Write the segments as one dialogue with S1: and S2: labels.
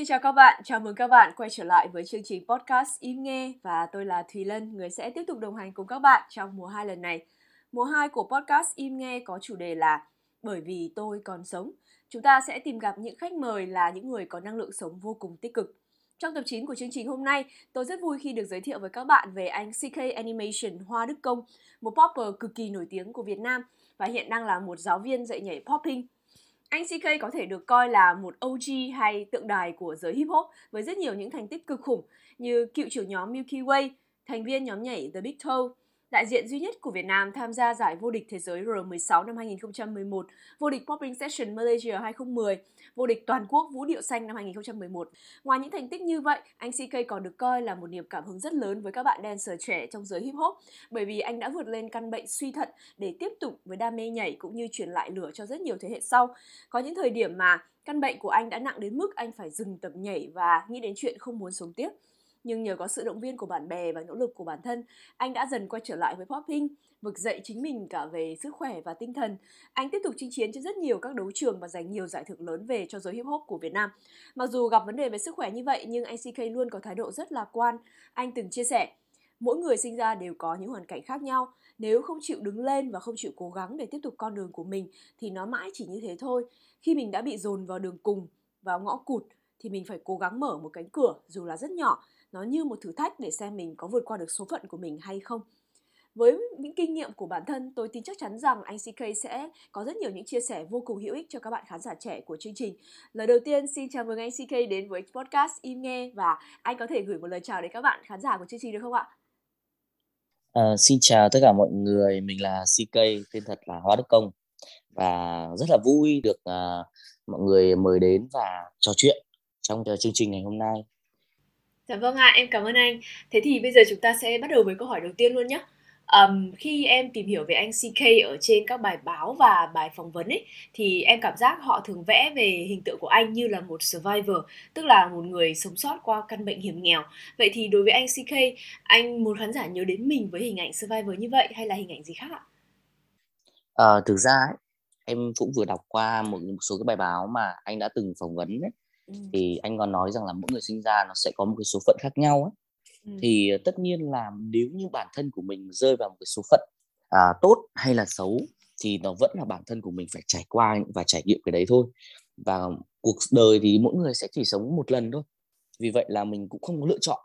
S1: Xin chào các bạn, chào mừng các bạn quay trở lại với chương trình podcast Im Nghe và tôi là Thùy Lân, người sẽ tiếp tục đồng hành cùng các bạn trong mùa 2 lần này. Mùa 2 của podcast Im Nghe có chủ đề là Bởi vì tôi còn sống. Chúng ta sẽ tìm gặp những khách mời là những người có năng lượng sống vô cùng tích cực. Trong tập 9 của chương trình hôm nay, tôi rất vui khi được giới thiệu với các bạn về anh CK Animation Hoa Đức Công, một popper cực kỳ nổi tiếng của Việt Nam và hiện đang là một giáo viên dạy nhảy popping anh CK có thể được coi là một OG hay tượng đài của giới hip hop với rất nhiều những thành tích cực khủng như cựu trưởng nhóm Milky Way, thành viên nhóm nhảy The Big Toe, đại diện duy nhất của Việt Nam tham gia giải vô địch thế giới R16 năm 2011, vô địch Popping Session Malaysia 2010, vô địch toàn quốc Vũ điệu xanh năm 2011. Ngoài những thành tích như vậy, anh CK còn được coi là một niềm cảm hứng rất lớn với các bạn dancer trẻ trong giới hip hop bởi vì anh đã vượt lên căn bệnh suy thận để tiếp tục với đam mê nhảy cũng như truyền lại lửa cho rất nhiều thế hệ sau. Có những thời điểm mà căn bệnh của anh đã nặng đến mức anh phải dừng tập nhảy và nghĩ đến chuyện không muốn sống tiếp nhưng nhờ có sự động viên của bạn bè và nỗ lực của bản thân, anh đã dần quay trở lại với popping, vực dậy chính mình cả về sức khỏe và tinh thần. Anh tiếp tục chinh chiến trên rất nhiều các đấu trường và giành nhiều giải thưởng lớn về cho giới hip hop của Việt Nam. Mặc dù gặp vấn đề về sức khỏe như vậy nhưng anh CK luôn có thái độ rất lạc quan. Anh từng chia sẻ, mỗi người sinh ra đều có những hoàn cảnh khác nhau. Nếu không chịu đứng lên và không chịu cố gắng để tiếp tục con đường của mình thì nó mãi chỉ như thế thôi. Khi mình đã bị dồn vào đường cùng, vào ngõ cụt thì mình phải cố gắng mở một cánh cửa dù là rất nhỏ nó như một thử thách để xem mình có vượt qua được số phận của mình hay không. Với những kinh nghiệm của bản thân tôi tin chắc chắn rằng anh CK sẽ có rất nhiều những chia sẻ vô cùng hữu ích cho các bạn khán giả trẻ của chương trình. Lời đầu tiên xin chào mừng anh CK đến với podcast im nghe và anh có thể gửi một lời chào đến các bạn khán giả của chương trình được không ạ?
S2: À, xin chào tất cả mọi người, mình là CK, tên thật là Hoa Đức Công và rất là vui được uh, mọi người mời đến và trò chuyện trong ờ, chương trình ngày hôm nay.
S1: Dạ vâng ạ, em cảm ơn anh. Thế thì bây giờ chúng ta sẽ bắt đầu với câu hỏi đầu tiên luôn nhé. Um, khi em tìm hiểu về anh CK ở trên các bài báo và bài phỏng vấn ấy thì em cảm giác họ thường vẽ về hình tượng của anh như là một survivor, tức là một người sống sót qua căn bệnh hiểm nghèo. Vậy thì đối với anh CK, anh muốn khán giả nhớ đến mình với hình ảnh survivor như vậy hay là hình ảnh gì khác ạ?
S2: À, thực ra ấy, em cũng vừa đọc qua một, một số cái bài báo mà anh đã từng phỏng vấn ấy thì anh còn nói rằng là mỗi người sinh ra nó sẽ có một cái số phận khác nhau ấy. Ừ. thì tất nhiên là nếu như bản thân của mình rơi vào một cái số phận à, tốt hay là xấu thì nó vẫn là bản thân của mình phải trải qua và trải nghiệm cái đấy thôi. Và cuộc đời thì mỗi người sẽ chỉ sống một lần thôi. Vì vậy là mình cũng không có lựa chọn.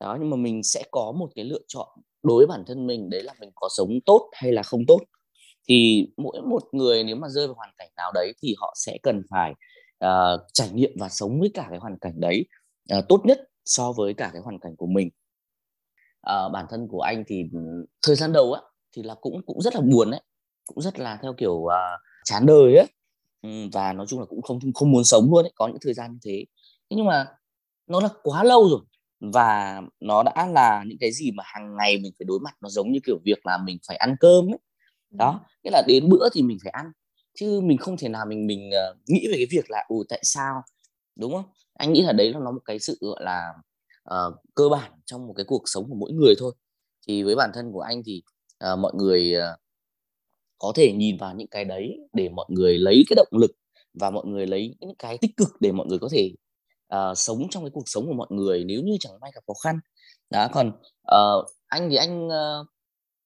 S2: Đó nhưng mà mình sẽ có một cái lựa chọn đối với bản thân mình đấy là mình có sống tốt hay là không tốt. Thì mỗi một người nếu mà rơi vào hoàn cảnh nào đấy thì họ sẽ cần phải uh, trải nghiệm và sống với cả cái hoàn cảnh đấy uh, tốt nhất so với cả cái hoàn cảnh của mình. Uh, bản thân của anh thì thời gian đầu á thì là cũng cũng rất là buồn đấy cũng rất là theo kiểu uh, chán đời ấy và nói chung là cũng không không muốn sống luôn ấy có những thời gian như thế. Thế nhưng mà nó là quá lâu rồi và nó đã là những cái gì mà hàng ngày mình phải đối mặt nó giống như kiểu việc là mình phải ăn cơm ấy. Đó nghĩa là đến bữa thì mình phải ăn chứ mình không thể nào mình mình uh, nghĩ về cái việc là ồ tại sao đúng không? Anh nghĩ là đấy là nó một cái sự gọi là uh, cơ bản trong một cái cuộc sống của mỗi người thôi. Thì với bản thân của anh thì uh, mọi người uh, có thể nhìn vào những cái đấy để mọi người lấy cái động lực và mọi người lấy những cái tích cực để mọi người có thể uh, sống trong cái cuộc sống của mọi người nếu như chẳng may gặp khó khăn. Đó còn uh, anh thì anh uh,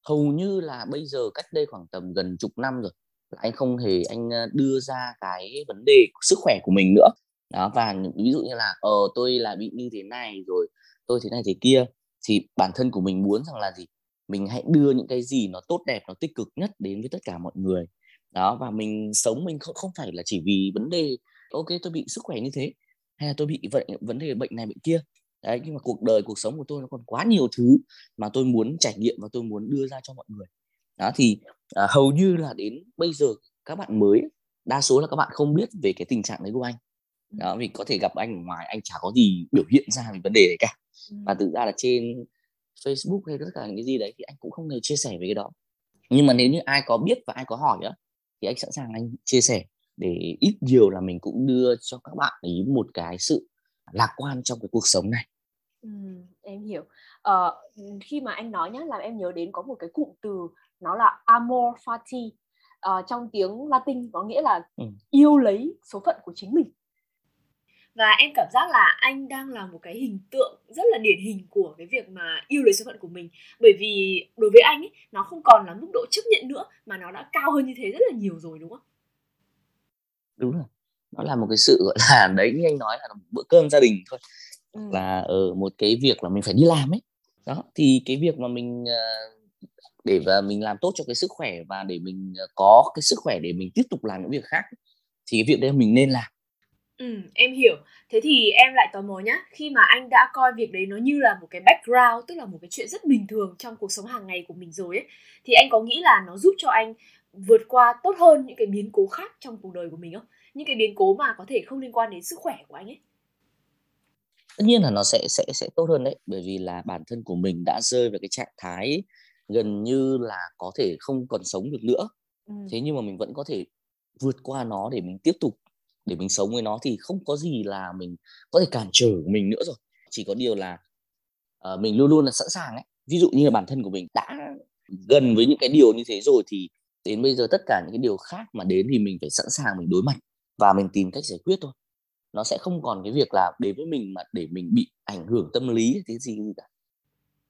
S2: hầu như là bây giờ cách đây khoảng tầm gần chục năm rồi anh không hề anh đưa ra cái vấn đề sức khỏe của mình nữa. Đó, và ví dụ như là ờ tôi là bị như thế này rồi, tôi thế này thế kia, thì bản thân của mình muốn rằng là gì? Mình hãy đưa những cái gì nó tốt đẹp, nó tích cực nhất đến với tất cả mọi người. Đó, và mình sống mình không không phải là chỉ vì vấn đề, ok, tôi bị sức khỏe như thế, hay là tôi bị vậy, vấn đề bệnh này bệnh kia. Đấy, nhưng mà cuộc đời, cuộc sống của tôi nó còn quá nhiều thứ mà tôi muốn trải nghiệm và tôi muốn đưa ra cho mọi người đó thì à, hầu như là đến bây giờ các bạn mới đa số là các bạn không biết về cái tình trạng đấy của anh. Đó vì có thể gặp anh ở ngoài anh chả có gì biểu hiện ra về vấn đề đấy cả. Và thực ra là trên Facebook hay tất cả những cái gì đấy thì anh cũng không hề chia sẻ về cái đó. Nhưng mà nếu như ai có biết và ai có hỏi á thì anh sẵn sàng anh chia sẻ để ít nhiều là mình cũng đưa cho các bạn ý một cái sự lạc quan trong cái cuộc sống này.
S1: Ừ, em hiểu. Ờ, khi mà anh nói nhá làm em nhớ đến có một cái cụm từ nó là amor fati. Uh, trong tiếng Latin có nghĩa là ừ. yêu lấy số phận của chính mình. Và em cảm giác là anh đang là một cái hình tượng rất là điển hình của cái việc mà yêu lấy số phận của mình. Bởi vì đối với anh ấy nó không còn là mức độ chấp nhận nữa mà nó đã cao hơn như thế rất là nhiều rồi đúng không?
S2: Đúng rồi. Nó là một cái sự gọi là đấy như anh nói là một bữa cơm gia đình thôi. Ừ. là ở một cái việc là mình phải đi làm ấy. Đó thì cái việc mà mình ờ, để và mình làm tốt cho cái sức khỏe và để mình ờ, có cái sức khỏe để mình tiếp tục làm những việc khác thì cái việc đấy mình nên làm
S1: Ừ, em hiểu. Thế thì em lại tò mò nhá, khi mà anh đã coi việc đấy nó như là một cái background, tức là một cái chuyện rất bình thường trong cuộc sống hàng ngày của mình rồi ấy, thì anh có nghĩ là nó giúp cho anh vượt qua tốt hơn những cái biến cố khác trong cuộc đời của mình không? Những cái biến cố mà có thể không liên quan đến sức khỏe của anh ấy.
S2: Tất nhiên là nó sẽ sẽ sẽ tốt hơn đấy, bởi vì là bản thân của mình đã rơi vào cái trạng thái gần như là có thể không còn sống được nữa. Ừ. Thế nhưng mà mình vẫn có thể vượt qua nó để mình tiếp tục để mình sống với nó thì không có gì là mình có thể cản trở mình nữa rồi chỉ có điều là uh, mình luôn luôn là sẵn sàng ấy ví dụ như là bản thân của mình đã gần với những cái điều như thế rồi thì đến bây giờ tất cả những cái điều khác mà đến thì mình phải sẵn sàng mình đối mặt và mình tìm cách giải quyết thôi nó sẽ không còn cái việc là đến với mình mà để mình bị ảnh hưởng tâm lý cái gì cả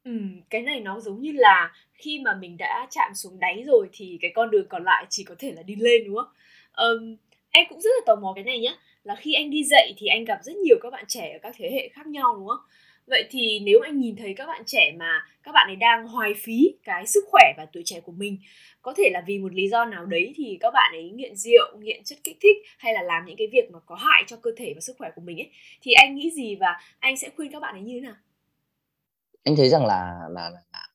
S1: Ừ, cái này nó giống như là khi mà mình đã chạm xuống đáy rồi thì cái con đường còn lại chỉ có thể là đi lên đúng không? Um, em cũng rất là tò mò cái này nhé là khi anh đi dạy thì anh gặp rất nhiều các bạn trẻ ở các thế hệ khác nhau đúng không vậy thì nếu anh nhìn thấy các bạn trẻ mà các bạn ấy đang hoài phí cái sức khỏe và tuổi trẻ của mình có thể là vì một lý do nào đấy thì các bạn ấy nghiện rượu nghiện chất kích thích hay là làm những cái việc mà có hại cho cơ thể và sức khỏe của mình ấy thì anh nghĩ gì và anh sẽ khuyên các bạn ấy như thế nào
S2: anh thấy rằng là là, là, là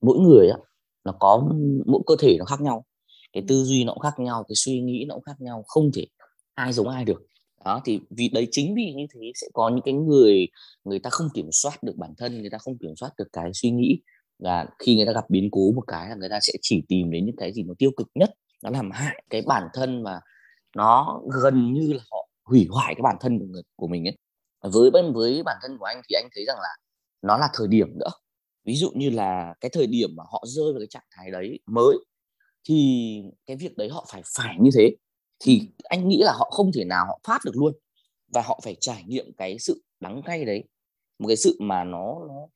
S2: mỗi người á nó có mỗi cơ thể nó khác nhau. Cái tư duy nó cũng khác nhau cái suy nghĩ nó cũng khác nhau không thể ai giống ai được. Đó thì vì đấy chính vì như thế sẽ có những cái người người ta không kiểm soát được bản thân người ta không kiểm soát được cái suy nghĩ. Và khi người ta gặp biến cố một cái là người ta sẽ chỉ tìm đến những cái gì nó tiêu cực nhất nó làm hại cái bản thân mà nó gần như là họ hủy hoại cái bản thân của, người, của mình ấy. Với bên với bản thân của anh thì anh thấy rằng là nó là thời điểm nữa ví dụ như là cái thời điểm mà họ rơi vào cái trạng thái đấy mới, thì cái việc đấy họ phải phải như thế, thì anh nghĩ là họ không thể nào họ thoát được luôn và họ phải trải nghiệm cái sự đắng cay đấy, một cái sự mà nó nó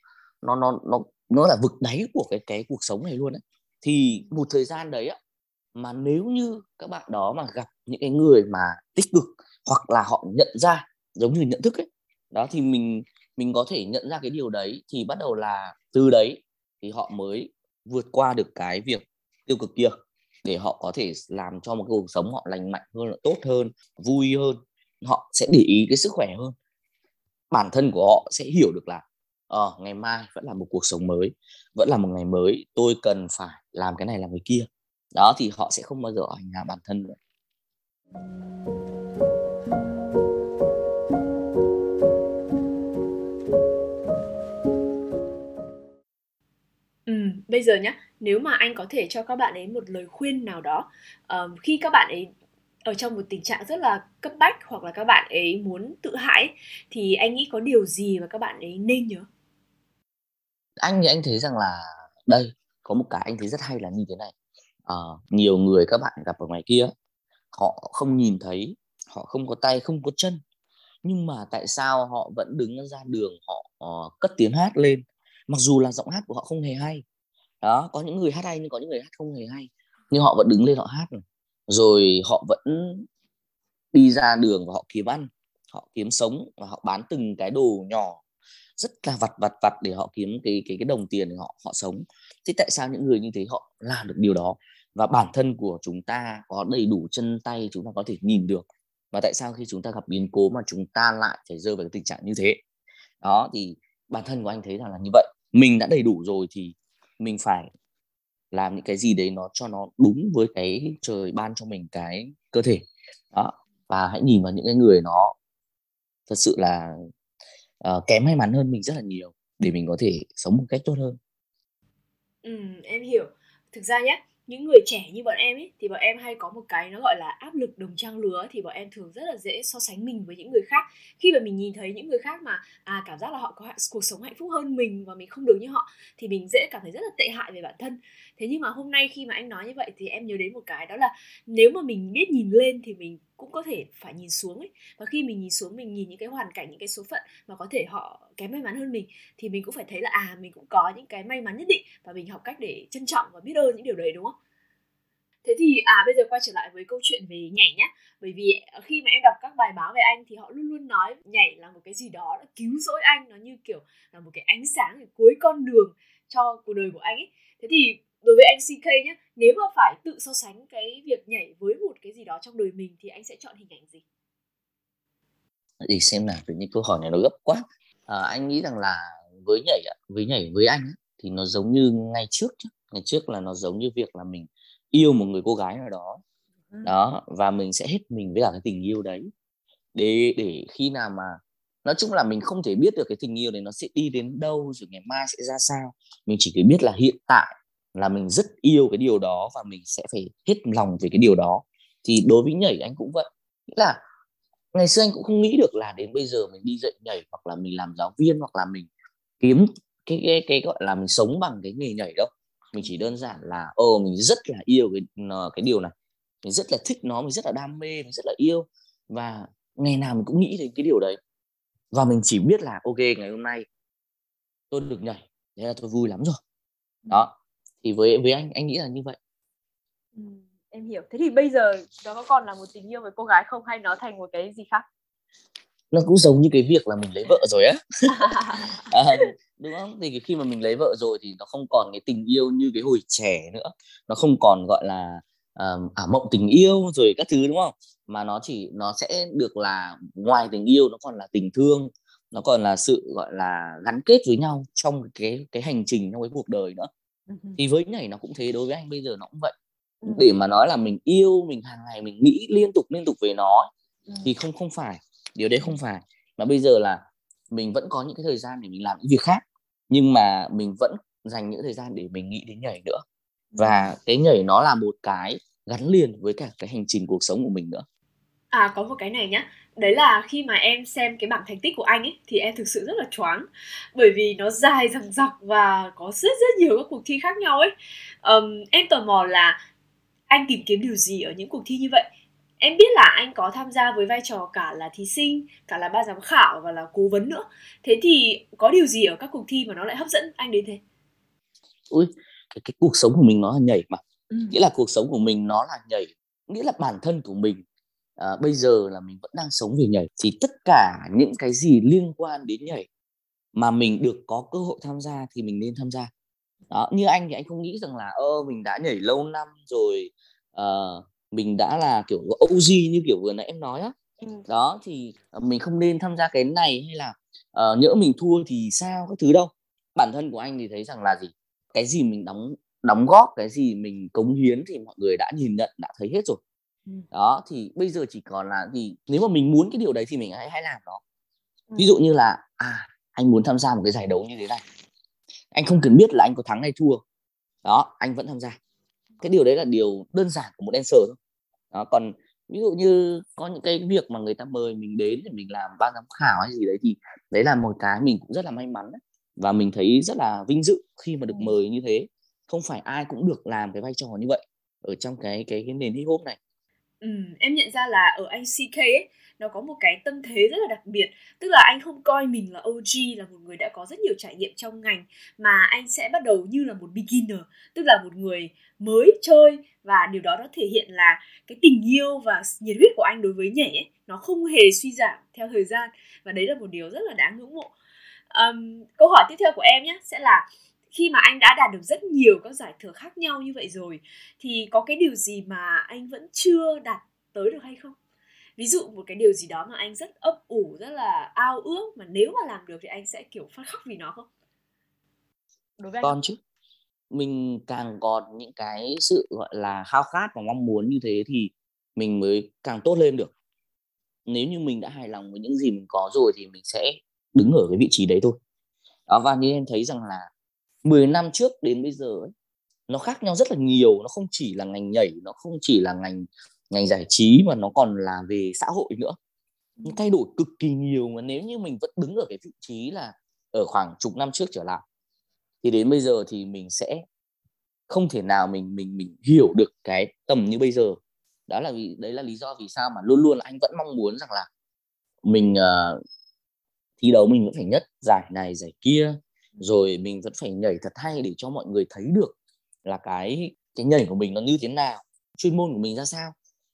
S2: nó nó nó nó là vực đáy của cái cái cuộc sống này luôn ấy. thì một thời gian đấy á, mà nếu như các bạn đó mà gặp những cái người mà tích cực hoặc là họ nhận ra giống như nhận thức ấy, đó thì mình mình có thể nhận ra cái điều đấy thì bắt đầu là từ đấy thì họ mới vượt qua được cái việc tiêu cực kia để họ có thể làm cho một cái cuộc sống họ lành mạnh hơn tốt hơn vui hơn họ sẽ để ý cái sức khỏe hơn. Bản thân của họ sẽ hiểu được là à, ngày mai vẫn là một cuộc sống mới vẫn là một ngày mới tôi cần phải làm cái này làm cái kia. Đó thì họ sẽ không bao giờ hành hạ bản thân nữa.
S1: Bây giờ nhá, nếu mà anh có thể cho các bạn ấy một lời khuyên nào đó um, khi các bạn ấy ở trong một tình trạng rất là cấp bách hoặc là các bạn ấy muốn tự hại thì anh nghĩ có điều gì mà các bạn ấy nên nhớ?
S2: Anh thì anh thấy rằng là đây có một cái anh thấy rất hay là như thế này. À, nhiều người các bạn gặp ở ngoài kia họ không nhìn thấy, họ không có tay, không có chân nhưng mà tại sao họ vẫn đứng ra đường họ uh, cất tiếng hát lên mặc dù là giọng hát của họ không hề hay đó, có những người hát hay nhưng có những người hát không hề hay. Nhưng họ vẫn đứng lên họ hát rồi. Họ vẫn đi ra đường và họ kiếm ăn, họ kiếm sống và họ bán từng cái đồ nhỏ rất là vặt vặt vặt để họ kiếm cái cái cái đồng tiền để họ họ sống. Thế tại sao những người như thế họ làm được điều đó? Và bản thân của chúng ta có đầy đủ chân tay chúng ta có thể nhìn được. Và tại sao khi chúng ta gặp biến cố mà chúng ta lại phải rơi vào cái tình trạng như thế? Đó, thì bản thân của anh thấy rằng là như vậy. Mình đã đầy đủ rồi thì mình phải làm những cái gì đấy nó cho nó đúng với cái trời ban cho mình cái cơ thể. Đó và hãy nhìn vào những cái người nó thật sự là uh, kém may mắn hơn mình rất là nhiều để mình có thể sống một cách tốt hơn.
S1: Ừ em hiểu. Thực ra nhé những người trẻ như bọn em ấy, thì bọn em hay có một cái nó gọi là áp lực đồng trang lứa thì bọn em thường rất là dễ so sánh mình với những người khác. Khi mà mình nhìn thấy những người khác mà à cảm giác là họ có cuộc sống hạnh phúc hơn mình và mình không được như họ, thì mình dễ cảm thấy rất là tệ hại về bản thân. Thế nhưng mà hôm nay khi mà anh nói như vậy thì em nhớ đến một cái, đó là nếu mà mình biết nhìn lên thì mình cũng có thể phải nhìn xuống ấy. Và khi mình nhìn xuống, mình nhìn những cái hoàn cảnh, những cái số phận mà có thể họ kém may mắn hơn mình, thì mình cũng phải thấy là à mình cũng có những cái may mắn nhất định và mình học cách để trân trọng và biết ơn những điều đấy, đúng không? Thế thì à bây giờ quay trở lại với câu chuyện về nhảy nhá. Bởi vì à, khi mà em đọc các bài báo về anh thì họ luôn luôn nói nhảy là một cái gì đó đã cứu rỗi anh, nó như kiểu là một cái ánh sáng ở cuối con đường cho cuộc đời của anh ấy. Thế thì đối với anh CK nhé nếu mà phải tự so sánh cái việc nhảy với một cái gì đó trong đời mình thì anh sẽ chọn hình ảnh gì?
S2: Thì xem nào tự nhiên câu hỏi này nó gấp quá. À, anh nghĩ rằng là với nhảy với nhảy với anh thì nó giống như ngày trước ngày trước là nó giống như việc là mình yêu một người cô gái nào đó. Đó và mình sẽ hết mình với cả cái tình yêu đấy. Để để khi nào mà nói chung là mình không thể biết được cái tình yêu này nó sẽ đi đến đâu rồi ngày mai sẽ ra sao. Mình chỉ biết là hiện tại là mình rất yêu cái điều đó và mình sẽ phải hết lòng về cái điều đó. Thì đối với nhảy anh cũng vậy. Nghĩa là ngày xưa anh cũng không nghĩ được là đến bây giờ mình đi dạy nhảy hoặc là mình làm giáo viên hoặc là mình kiếm cái cái cái gọi là mình sống bằng cái nghề nhảy đâu. Mình chỉ đơn giản là ồ mình rất là yêu cái ờ, cái điều này. Mình rất là thích nó, mình rất là đam mê, mình rất là yêu. Và ngày nào mình cũng nghĩ đến cái điều đấy. Và mình chỉ biết là, ok, ngày hôm nay tôi được nhảy, thế là tôi vui lắm rồi. Đó thì với với anh anh nghĩ là như vậy.
S1: Ừ, em hiểu. Thế thì bây giờ nó có còn là một tình yêu với cô gái không? Hay nó thành một cái gì khác?
S2: Nó cũng giống như cái việc là mình lấy vợ rồi á. À, đúng không? Thì khi mà mình lấy vợ rồi thì nó không còn cái tình yêu như cái hồi trẻ nữa. Nó không còn gọi là uh, ả mộng tình yêu rồi các thứ đúng không? Mà nó chỉ nó sẽ được là ngoài tình yêu nó còn là tình thương. Nó còn là sự gọi là gắn kết với nhau trong cái cái hành trình trong cái cuộc đời nữa thì với nhảy nó cũng thế đối với anh bây giờ nó cũng vậy. Để mà nói là mình yêu mình hàng ngày mình nghĩ liên tục liên tục về nó thì không không phải. Điều đấy không phải. Mà bây giờ là mình vẫn có những cái thời gian để mình làm những việc khác nhưng mà mình vẫn dành những thời gian để mình nghĩ đến nhảy nữa. Và cái nhảy nó là một cái gắn liền với cả cái hành trình cuộc sống của mình nữa.
S1: À có một cái này nhá đấy là khi mà em xem cái bảng thành tích của anh ấy thì em thực sự rất là choáng. Bởi vì nó dài dằng dặc và có rất rất nhiều các cuộc thi khác nhau ấy. Um, em tò mò là anh tìm kiếm điều gì ở những cuộc thi như vậy? Em biết là anh có tham gia với vai trò cả là thí sinh cả là ban giám khảo và là cố vấn nữa. Thế thì có điều gì ở các cuộc thi mà nó lại hấp dẫn anh đến thế?
S2: Ui cái, cái cuộc sống của mình nó là nhảy mà. Ừ. nghĩa là cuộc sống của mình nó là nhảy nghĩa là bản thân của mình à, bây giờ là mình vẫn đang sống về nhảy thì tất cả những cái gì liên quan đến nhảy mà mình được có cơ hội tham gia thì mình nên tham gia. Đó như anh thì anh không nghĩ rằng là ơ mình đã nhảy lâu năm rồi uh, mình đã là kiểu OG như kiểu vừa nãy em nói á. Ừ. đó thì ờ, mình không nên tham gia cái này hay là uh, nhỡ mình thua thì sao các thứ đâu. Bản thân của anh thì thấy rằng là gì? Cái gì mình đóng đóng góp cái gì mình cống hiến thì mọi người đã nhìn nhận đã thấy hết rồi ừ. đó thì bây giờ chỉ còn là gì nếu mà mình muốn cái điều đấy thì mình hãy hãy làm nó. Ừ. ví dụ như là à anh muốn tham gia một cái giải đấu như thế này. Anh không cần biết là anh có thắng hay thua. Đó anh vẫn tham gia. Cái điều đấy là điều đơn giản của một dancer thôi. Đó còn ví dụ như có những cái việc mà người ta mời mình đến để mình làm ban giám khảo hay gì đấy thì đấy là một cái mình cũng rất là may mắn đấy. và mình thấy rất là vinh dự khi mà được mời như thế. Không phải ai cũng được làm cái vai trò như vậy ở trong cái cái cái nền hip hop này
S1: ừ, em nhận ra là ở anh CK ấy nó có một cái tâm thế rất là đặc biệt. Tức là anh không coi mình là OG là một người đã có rất nhiều trải nghiệm trong ngành mà anh sẽ bắt đầu như là một beginner tức là một người mới chơi. Và điều đó nó thể hiện là cái tình yêu và nhiệt huyết của anh đối với nhảy ấy nó không hề suy giảm theo thời gian. Và đấy là một điều rất là đáng ngưỡng mộ. Um, câu hỏi tiếp theo của em nhé sẽ là khi mà anh đã đạt được rất nhiều các giải thưởng khác nhau như vậy rồi thì có cái điều gì mà anh vẫn chưa đạt tới được hay không? Ví dụ một cái điều gì đó mà anh rất ấp ủ rất là ao ước mà nếu mà làm được thì anh sẽ kiểu phát khóc vì nó không?
S2: Đối với còn chứ. Mình càng còn những cái sự gọi là khao khát và mong muốn như thế thì mình mới càng tốt lên được. Nếu như mình đã hài lòng với những gì mình có rồi thì mình sẽ đứng ở cái vị trí đấy thôi. Đó và như em thấy rằng là 10 năm trước đến bây giờ ấy, nó khác nhau rất là nhiều. Nó không chỉ là ngành nhảy nó không chỉ là ngành ngành giải trí mà nó còn là về xã hội nữa. Nó thay đổi cực kỳ nhiều mà nếu như mình vẫn đứng ở cái vị trí là ở khoảng chục năm trước trở lại thì đến bây giờ thì mình sẽ không thể nào mình mình mình hiểu được cái tầm như bây giờ. Đó là vì đấy là lý do vì sao mà luôn luôn là anh vẫn mong muốn rằng là mình uh, thi đấu mình vẫn phải nhất giải này giải kia rồi mình vẫn phải nhảy thật hay để cho mọi người thấy được là cái cái nhảy của mình nó như thế nào chuyên môn của mình ra sao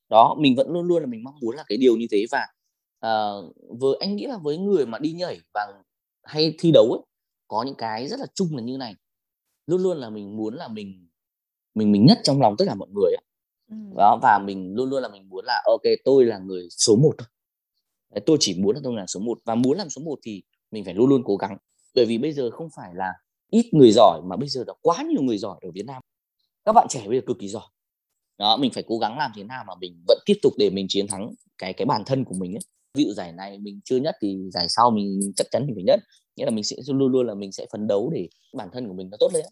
S2: đó mình vẫn luôn luôn là mình mong muốn là cái điều như thế và uh, với anh nghĩ là với người mà đi nhảy và hay thi đấu ấy có những cái rất là chung là như này luôn luôn là mình muốn là mình mình mình nhất trong lòng tất cả mọi người ấy. Ừ. đó và mình luôn luôn là mình muốn là ok tôi là người số một thôi tôi chỉ muốn là tôi là số một và muốn làm số một thì mình phải luôn luôn cố gắng bởi vì bây giờ không phải là ít người giỏi mà bây giờ là quá nhiều người giỏi ở Việt Nam. Các bạn trẻ bây giờ cực kỳ giỏi. Đó, mình phải cố gắng làm thế nào mà mình vẫn tiếp tục để mình chiến thắng cái cái bản thân của mình ấy. Ví dụ giải này mình chưa nhất thì giải sau mình chắc chắn mình phải nhất. Nghĩa là mình sẽ luôn luôn là mình sẽ phấn đấu để bản thân của mình nó tốt lên.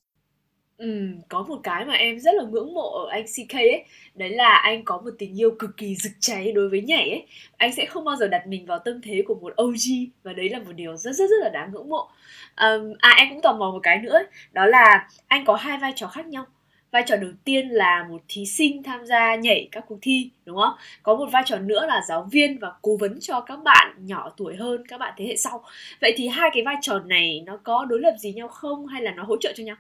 S1: Ừm, có một cái mà em rất là ngưỡng mộ ở anh CK ấy, đấy là anh có một tình yêu cực kỳ rực cháy đối với nhảy ấy. Anh sẽ không bao giờ đặt mình vào tâm thế của một OG và đấy là một điều rất rất rất là đáng ngưỡng mộ. Ờm, à em cũng tò mò một cái nữa ấy, đó là anh có hai vai trò khác nhau. Vai trò đầu tiên là một thí sinh tham gia nhảy các cuộc thi, đúng không? Có một vai trò nữa là giáo viên và cố vấn cho các bạn nhỏ tuổi hơn, các bạn thế hệ sau. Vậy thì hai cái vai trò này nó có đối lập gì nhau không hay là nó hỗ trợ cho nhau?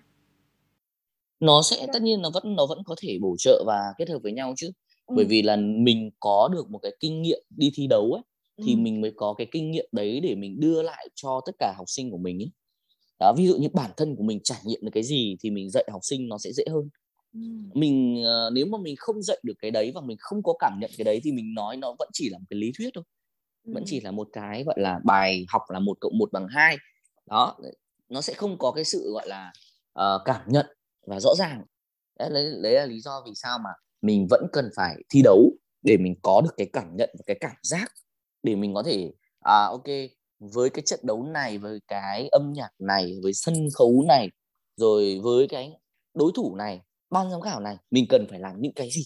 S2: Nó sẽ tất nhiên nó vẫn nó vẫn có thể bổ trợ và kết hợp với nhau chứ. Bởi vì là mình có được một cái kinh nghiệm đi thi đấu ấy, thì Ừm. mình mới có cái kinh nghiệm đấy để mình đưa lại cho tất cả học sinh của mình ấy. Đó, ví dụ như bản thân của mình trải nghiệm được cái gì thì mình dạy học sinh nó sẽ dễ hơn. Ừm. Mình, ờ, nếu mà mình không dạy được cái đấy và mình không có cảm nhận cái đấy thì mình nói nó vẫn chỉ là một cái lý thuyết thôi. Vẫn chỉ là một cái, gọi là, bài học là một cộng một bằng hai Đó, nó sẽ không có cái sự, gọi là, ờ, cảm nhận và rõ ràng. Đấy, đấy, đấy là lý do vì sao mà mình vẫn cần phải thi đấu để mình có được cái cảm nhận và cái cảm giác để mình có thể à ok với cái trận đấu này với cái âm nhạc này với sân khấu này rồi với cái đối thủ này ban giám khảo này mình cần phải làm những cái gì?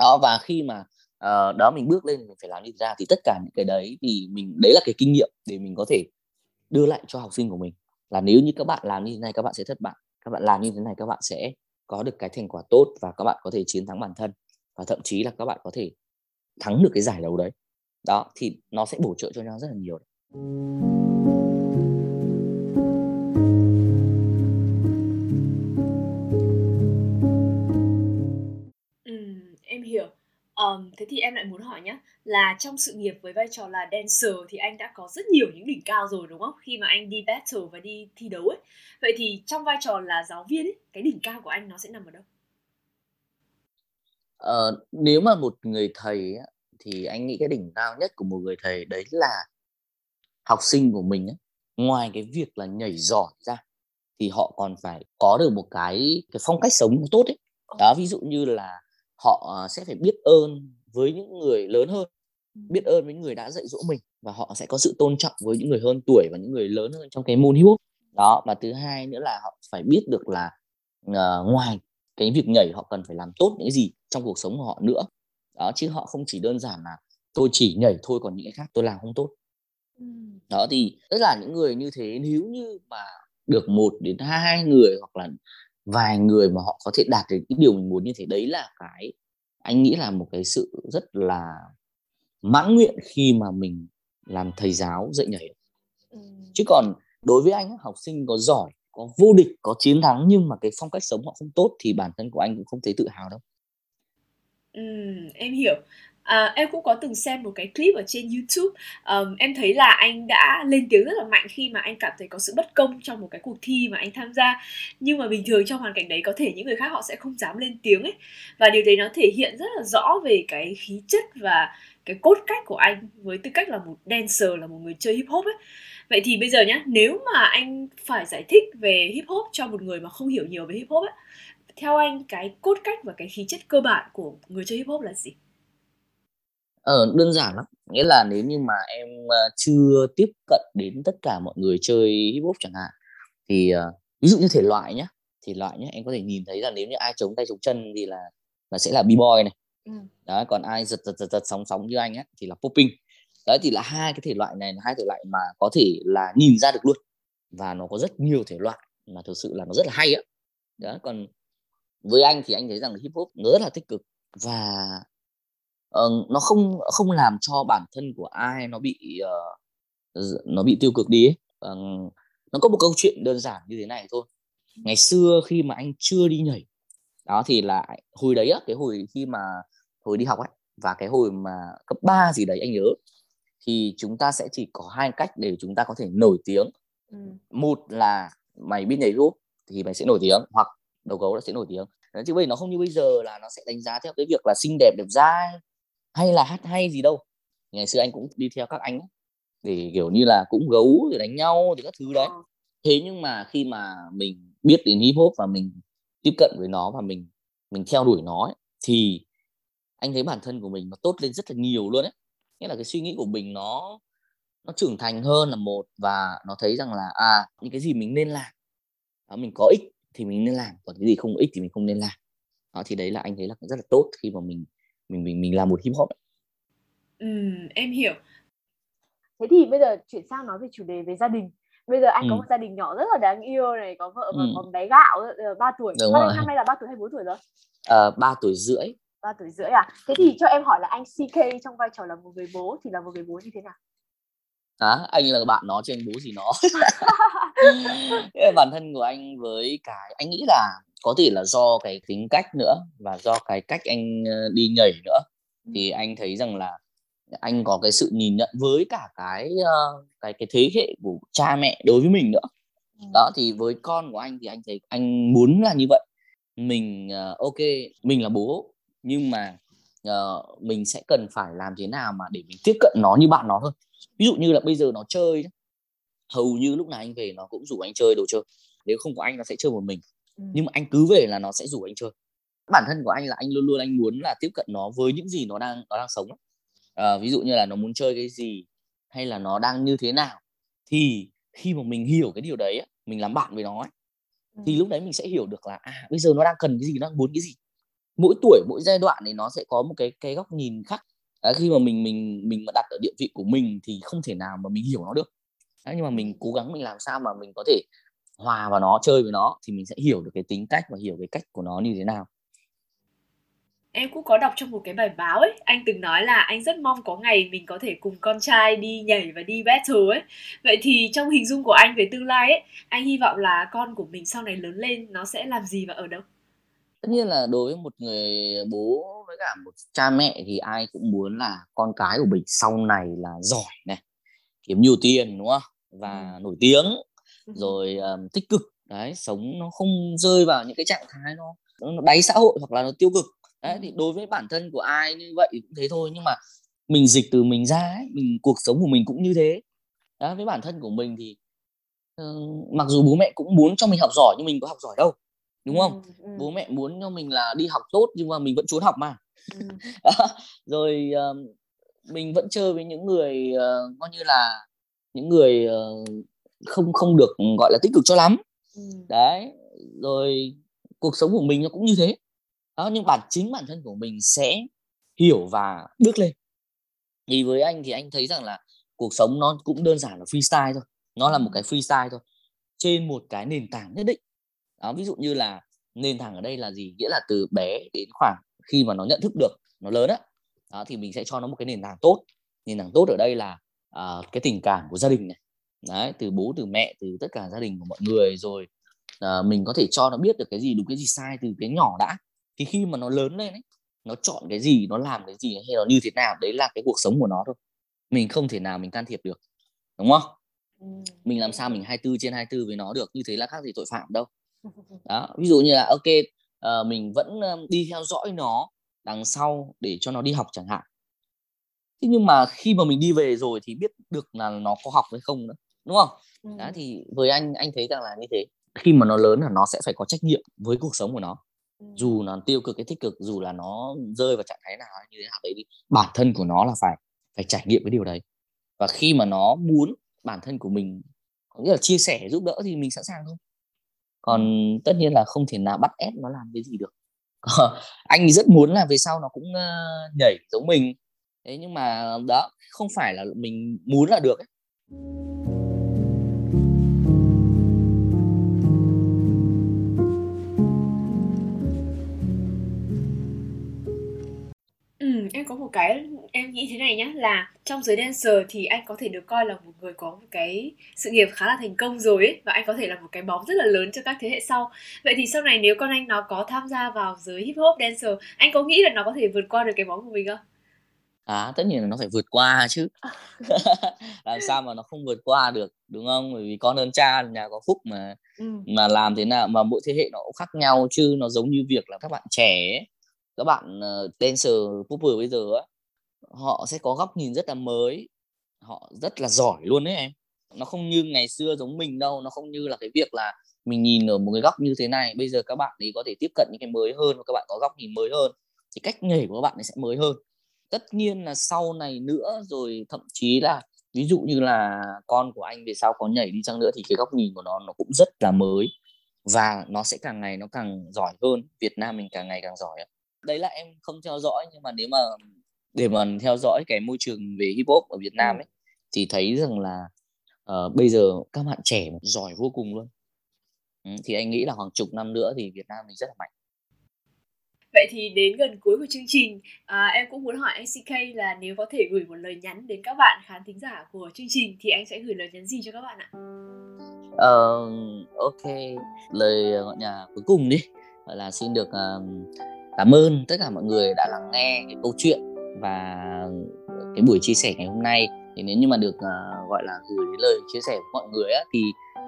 S2: Đó và khi mà uh, đó mình bước lên mình phải làm như thế nào thì tất cả những cái đấy thì mình đấy là cái kinh nghiệm để mình có thể đưa lại cho học sinh của mình. Là nếu như các bạn làm như thế này các bạn sẽ thất bại các bạn làm như thế này các bạn sẽ có được cái thành quả tốt và các bạn có thể chiến thắng bản thân. Và thậm chí là các bạn có thể thắng được cái giải đấu đấy. Đó, thì nó sẽ bổ trợ cho nhau rất là nhiều
S1: Ờm, thế thì em lại muốn hỏi nhá, là trong sự nghiệp với vai trò là dancer thì anh đã có rất nhiều những đỉnh cao rồi, đúng không? Khi mà anh đi battle và đi thi đấu ấy. Vậy thì trong vai trò là giáo viên ấy, cái đỉnh cao của anh nó sẽ nằm ở đâu?
S2: Ờ, nếu mà một người thầy thì anh nghĩ cái đỉnh cao nhất của một người thầy đấy là học sinh của mình á, ngoài cái việc là nhảy giỏi ra thì họ còn phải có được một cái cái phong cách sống tốt ấy. Đó, ví dụ như là họ ờ, sẽ phải biết ơn với những người lớn hơn biết ơn với những người đã dạy dỗ mình và họ sẽ có sự tôn trọng với những người hơn tuổi và những người lớn hơn trong cái môn hip hop. Đó và thứ hai nữa là họ phải biết được là uh, ngoài cái việc nhảy họ cần phải làm tốt những cái gì trong cuộc sống của họ nữa. Đó chứ họ không chỉ đơn giản là tôi chỉ nhảy thôi còn những cái khác tôi làm không tốt. Đó thì tất là những người như thế nếu như mà được một đến hai người hoặc là vài người mà họ có thể đạt được cái điều mình muốn như thế. Đấy là cái anh nghĩ là một cái sự rất là mãn nguyện khi mà mình làm thầy giáo dạy nhảy. Ừ. chứ còn đối với anh học sinh có giỏi có vô địch có chiến thắng nhưng mà cái phong cách sống họ không tốt thì bản thân của anh cũng không thấy tự hào đâu.
S1: Ừ, em hiểu À, em cũng có từng xem một cái clip ở trên YouTube. Um, Em thấy là anh đã lên tiếng rất là mạnh khi mà anh cảm thấy có sự bất công trong một cái cuộc thi mà anh tham gia. Nhưng mà bình thường trong hoàn cảnh đấy có thể những người khác họ sẽ không dám lên tiếng ấy. Và điều đấy nó thể hiện rất là rõ về cái khí chất và cái cốt cách của anh Với tư cách là một dancer, là một người chơi hip hop ấy. Vậy thì bây giờ nhá, nếu mà anh phải giải thích về hip hop cho một người mà không hiểu nhiều về hip hop ấy Theo anh cái cốt cách và cái khí chất cơ bản của người chơi hip hop là gì?
S2: Ờ, đơn giản lắm. Nghĩa là nếu như mà em, ơ, chưa tiếp cận đến tất cả mọi người chơi Hip hop chẳng hạn, thì, ờ, ví dụ như thể loại nhá, thể loại nhá, em có thể nhìn thấy là nếu như ai chống tay chống chân thì là là sẽ là B-boy này. Ừm. Đấy, còn ai giật, giật, giật, giật, sóng, sóng như anh á thì là popping. Đấy, thì là hai cái thể loại này là hai thể loại mà có thể là nhìn ra được luôn, và nó có rất nhiều thể loại mà thực sự là nó rất là hay á. Đó, còn với anh thì anh thấy rằng Hip hop nó rất là tích cực và uh, nó không không làm cho bản thân của ai nó bị uh, nó bị tiêu cực đi ấy. Uh, nó có một câu chuyện đơn giản như thế này thôi ngày xưa khi mà anh chưa đi nhảy đó thì là hồi đấy á cái hồi khi mà hồi đi học ấy và cái hồi mà cấp 3 gì đấy anh nhớ thì chúng ta sẽ chỉ có hai cách để chúng ta có thể nổi tiếng ừ. một là mày biết nhảy hip thì mày sẽ nổi tiếng hoặc đầu gấu là sẽ nổi tiếng chứ bây nó không như bây giờ là nó sẽ đánh giá theo cái việc là xinh đẹp đẹp dai hay là hát hay gì đâu. Ngày xưa anh cũng đi theo các anh để kiểu như là cũng gấu để đánh nhau thì các thứ đấy. Ờ. thế nhưng mà khi mà mình biết đến hip hop và mình tiếp cận với nó và mình mình theo đuổi nó ấy, thì anh thấy bản thân của mình nó tốt lên rất là nhiều luôn ấy. Nghĩa là cái suy nghĩ của mình nó nó trưởng thành hơn là một và nó thấy rằng là à những cái gì mình nên làm đó, mình có ích thì mình nên làm còn cái gì không ích thì mình không nên làm. Đó, thì đấy là anh thấy là rất là tốt khi mà mình mình mình mình làm một hip hop
S1: ừ, em hiểu. Thế thì bây giờ chuyển sang nói về chủ đề về gia đình. Bây giờ anh ừ. có một gia đình nhỏ rất là đáng yêu này có vợ và ừ. có bé gạo ba tuổi. Đúng rồi. năm nay là ba tuổi hay bốn tuổi rồi?
S2: Ờ, ba tuổi rưỡi.
S1: Ba tuổi rưỡi à? Thế thì cho em hỏi là anh CK trong vai trò là một người bố thì là một người bố như thế nào
S2: hả? Anh là bạn nó chứ anh bố gì nó. Bản thân của anh với cái anh nghĩ là có thể là do cái tính cách nữa và do cái cách anh ờ, đi nhảy nữa. Thì anh thấy rằng là anh có cái sự nhìn nhận với cả cái uh, cái cái thế hệ của cha mẹ đối với mình nữa. Đó thì với con của anh thì anh thấy anh muốn là như vậy. Mình uh, ok mình là bố nhưng mà uh, mình sẽ cần phải làm thế nào mà để mình tiếp cận nó như bạn nó thôi ví dụ như là bây giờ nó chơi hầu như lúc nào anh về nó cũng rủ anh chơi đồ chơi. Nếu không có anh nó sẽ chơi một mình. Ừ. nhưng mà anh cứ về là nó sẽ rủ anh chơi. Bản thân của anh là anh luôn luôn anh muốn là tiếp cận nó với những gì nó đang nó đang sống à, ví dụ như là nó muốn chơi cái gì hay là nó đang như thế nào thì khi mà mình hiểu cái điều đấy mình làm bạn với nó ấy, thì lúc đấy mình sẽ hiểu được là à bây giờ nó đang cần cái gì nó đang muốn cái gì. Mỗi tuổi mỗi giai đoạn thì nó sẽ có một cái cái góc nhìn khác à, khi mà mình mình mình mà đặt ở địa vị của mình thì không thể nào mà mình hiểu nó được. À, nhưng mà mình cố gắng mình làm sao mà mình có thể hòa vào nó chơi với nó thì mình sẽ hiểu được cái tính cách và hiểu cái cách của nó như thế nào.
S1: Em cũng có đọc trong một cái bài báo ấy anh từng nói là anh rất mong có ngày mình có thể cùng con trai đi nhảy và đi battle ấy. Vậy thì trong hình dung của anh về tương lai ấy anh hy vọng là con của mình sau này lớn lên nó sẽ làm gì và ở đâu?
S2: Tất nhiên là đối với một người bố với cả một cha mẹ thì ai cũng muốn là con cái của mình sau này là giỏi này kiếm nhiều tiền đúng không? Và ừ. nổi tiếng ừ. rồi um, tích cực. Đấy sống nó không rơi vào những cái trạng thái nó, nó đáy xã hội hoặc là nó tiêu cực. Đấy thì đối với bản thân của ai như vậy cũng thế thôi nhưng mà mình dịch từ mình ra ấy, mình cuộc sống của mình cũng như thế. Đó với bản thân của mình thì uh, mặc dù bố mẹ cũng muốn cho mình học giỏi nhưng mình có học giỏi đâu đúng không? ừ, ừ. bố mẹ muốn cho mình là đi học tốt nhưng mà mình vẫn trốn học mà. Ừ. rồi uh, mình vẫn chơi với những người uh, coi như là những người uh, không không được gọi là tích cực cho lắm. Ừ. đấy rồi cuộc sống của mình nó cũng như thế. Đó nhưng bản chính bản thân của mình sẽ hiểu và bước lên. Thì với anh thì anh thấy rằng là cuộc sống nó cũng đơn giản là freestyle thôi. Nó là một cái freestyle thôi. Trên một cái nền tảng nhất định đó ví dụ như là nền tảng ở đây là gì? Nghĩa là từ bé đến khoảng khi mà nó nhận thức được nó lớn á. Đó, thì mình sẽ cho nó một cái nền tảng tốt. Nền tảng tốt ở đây là uh, cái tình cảm của gia đình này. Đấy từ bố từ mẹ từ tất cả gia đình của mọi người. Rồi uh, mình có thể cho nó biết được cái gì đúng cái gì sai từ cái nhỏ đã. Thì khi mà nó lớn lên ấy nó chọn cái gì nó làm cái gì hay nó như thế nào đấy là cái cuộc sống của nó thôi. Mình không thể nào mình can thiệp được. Đúng không? Ừ. mình làm sao mình 24 trên 24 với nó được như thế là khác gì tội phạm đâu đó ví dụ như là ok uh, mình vẫn đi theo dõi nó đằng sau để cho nó đi học chẳng hạn. Thế nhưng mà khi mà mình đi về rồi thì biết được là nó có học hay không nữa đúng không? Ừ. đó thì với anh anh thấy rằng là như thế. Khi mà nó lớn là nó sẽ phải có trách nhiệm với cuộc sống của nó. Ừ. dù nó tiêu cực hay tích cực dù là nó rơi vào trạng thái nào như thế nào đấy đi bản thân của nó là phải phải trải nghiệm cái điều đấy. Và khi mà nó muốn bản thân của mình có nghĩa là chia sẻ giúp đỡ thì mình sẵn sàng thôi còn tất nhiên là không thể nào bắt ép nó làm cái gì được. Anh rất muốn là về sau nó cũng uh, nhảy giống mình. Thế nhưng mà đó không phải là mình muốn là được ấy.
S1: Em có một cái em nghĩ thế này nhé là trong giới dancer thì anh có thể được coi là một người có một cái sự nghiệp khá là thành công rồi ấy và anh có thể là một cái bóng rất là lớn cho các thế hệ sau vậy thì sau này nếu con anh nó có tham gia vào giới hip hop dancer anh có nghĩ là nó có thể vượt qua được cái bóng của mình không
S2: À, tất nhiên là nó phải vượt qua chứ. Làm sao mà nó không vượt qua được, đúng không? Bởi vì con hơn cha nhà có phúc mà. Ừm. Mà làm thế nào mà mỗi thế hệ nó cũng khác nhau chứ nó giống như việc là các bạn trẻ ấy, các bạn uh, dancer popper bây giờ á, họ sẽ có góc nhìn rất là mới, họ rất là giỏi luôn đấy em. Nó không như ngày xưa giống mình đâu, nó không như là cái việc là mình nhìn ở một cái góc như thế này, bây giờ các bạn ấy có thể tiếp cận những cái mới hơn và các bạn có góc nhìn mới hơn thì cách nhảy của các bạn ấy sẽ mới hơn. Tất nhiên là sau này nữa rồi thậm chí là ví dụ như là con của anh về sau có nhảy đi chăng nữa thì cái góc nhìn của nó nó cũng rất là mới. Và nó sẽ càng ngày nó càng giỏi hơn Việt Nam mình càng ngày càng giỏi đấy là em không theo dõi nhưng mà nếu mà để mà theo dõi cái môi trường về hip hop ở Việt Nam ấy thì thấy rằng là uh, bây giờ các bạn trẻ giỏi vô cùng luôn. Ừ, thì anh nghĩ là khoảng chục năm nữa thì Việt Nam mình rất là mạnh.
S1: Vậy thì đến gần cuối của chương trình, à, em cũng muốn hỏi anh CK là nếu có thể gửi một lời nhắn đến các bạn khán thính giả của chương trình thì anh sẽ gửi lời nhắn gì cho các bạn ạ?
S2: Ờ, ok, lời gọi nhà cuối cùng đi là xin được uh, cảm ơn tất cả mọi người đã lắng nghe cái câu chuyện và cái buổi chia sẻ ngày hôm nay. Thì nếu như mà được uh, gọi là gửi lời chia sẻ của mọi người á, thì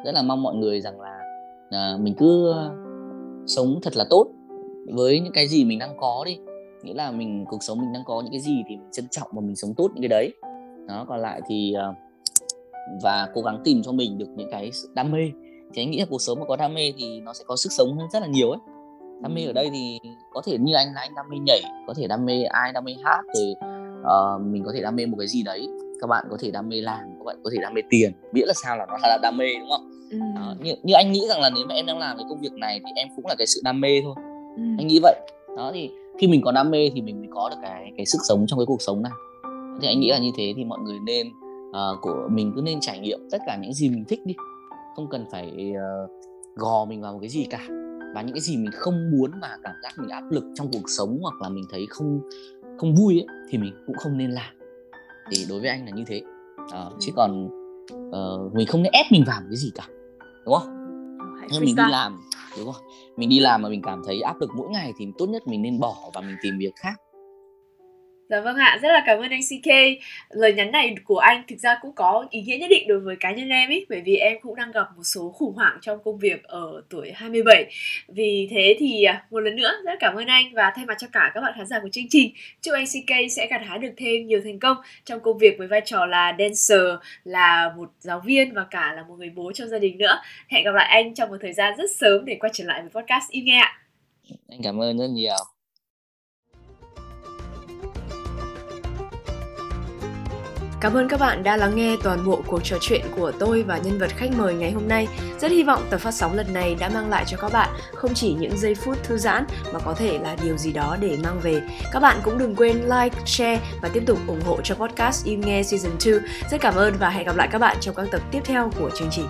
S2: rất là mong mọi người rằng là uh, mình cứ sống thật là tốt với những cái gì mình đang có đi. Nghĩa là mình cuộc sống mình đang có những cái gì thì mình trân trọng và mình sống tốt những cái đấy. Đó còn lại thì à, và cố gắng tìm cho mình được những cái sự đam mê. Thì anh nghĩ là cuộc sống mà có đam mê thì nó sẽ có sức sống hơn rất là nhiều ấy đam mê ở đây thì có thể như anh là anh đam mê nhảy có thể đam mê ai đam mê hát rồi uh, mình có thể đam mê một cái gì đấy. Các bạn có thể đam mê làm các bạn có thể đam mê tiền miễn là sao là nó là đam mê đúng không? Ừ. đó, như, như anh nghĩ rằng là nếu mà em đang làm cái công việc này thì em cũng là cái sự đam mê thôi. Ừ. anh nghĩ vậy. Đó thì khi mình có đam mê thì mình mới có được cái cái sức sống trong cái cuộc sống này thì anh nghĩ là như thế thì mọi người nên uh, của mình cứ nên trải nghiệm tất cả những gì mình thích đi. Không cần phải uh, gò mình vào một cái gì cả và những cái gì mình không muốn mà cảm giác mình áp lực trong cuộc sống hoặc là mình thấy không không vui ấy, thì mình cũng không nên làm. Thì đối với anh là như thế. Uh, chứ còn uh, mình không nên ép mình vào cái gì cả đúng không? Nhưng mình đi làm đúng không? Mình đi làm mà mình cảm thấy áp lực mỗi ngày thì tốt nhất mình nên bỏ và mình tìm việc khác
S1: Dạ vâng ạ, rất là cảm ơn anh CK. Lời nhắn này của anh thực ra cũng có ý nghĩa nhất định đối với cá nhân em ấy, bởi vì em cũng đang gặp một số khủng hoảng trong công việc ở tuổi 27. Vì thế thì à, một lần nữa rất cảm ơn anh và thay mặt cho cả các bạn khán giả của chương trình, chúc anh CK sẽ gặt hái được thêm nhiều thành công trong công việc với vai trò là dancer, là một giáo viên và cả là một người bố trong gia đình nữa. Hẹn gặp lại anh trong một thời gian rất sớm để quay trở lại với podcast Im nghe ạ.
S2: Anh cảm ơn rất nhiều.
S1: Cảm ơn các bạn đã lắng nghe toàn bộ cuộc trò chuyện của tôi và nhân vật khách mời ngày hôm nay. Rất hy vọng tập phát sóng lần này đã mang lại cho các bạn không chỉ những giây phút thư giãn mà có thể là điều gì đó để mang về. Các bạn cũng đừng quên like, share và tiếp tục ủng hộ cho podcast Im Nghe Season 2. Rất cảm ơn và hẹn gặp lại các bạn trong các tập tiếp theo của chương trình.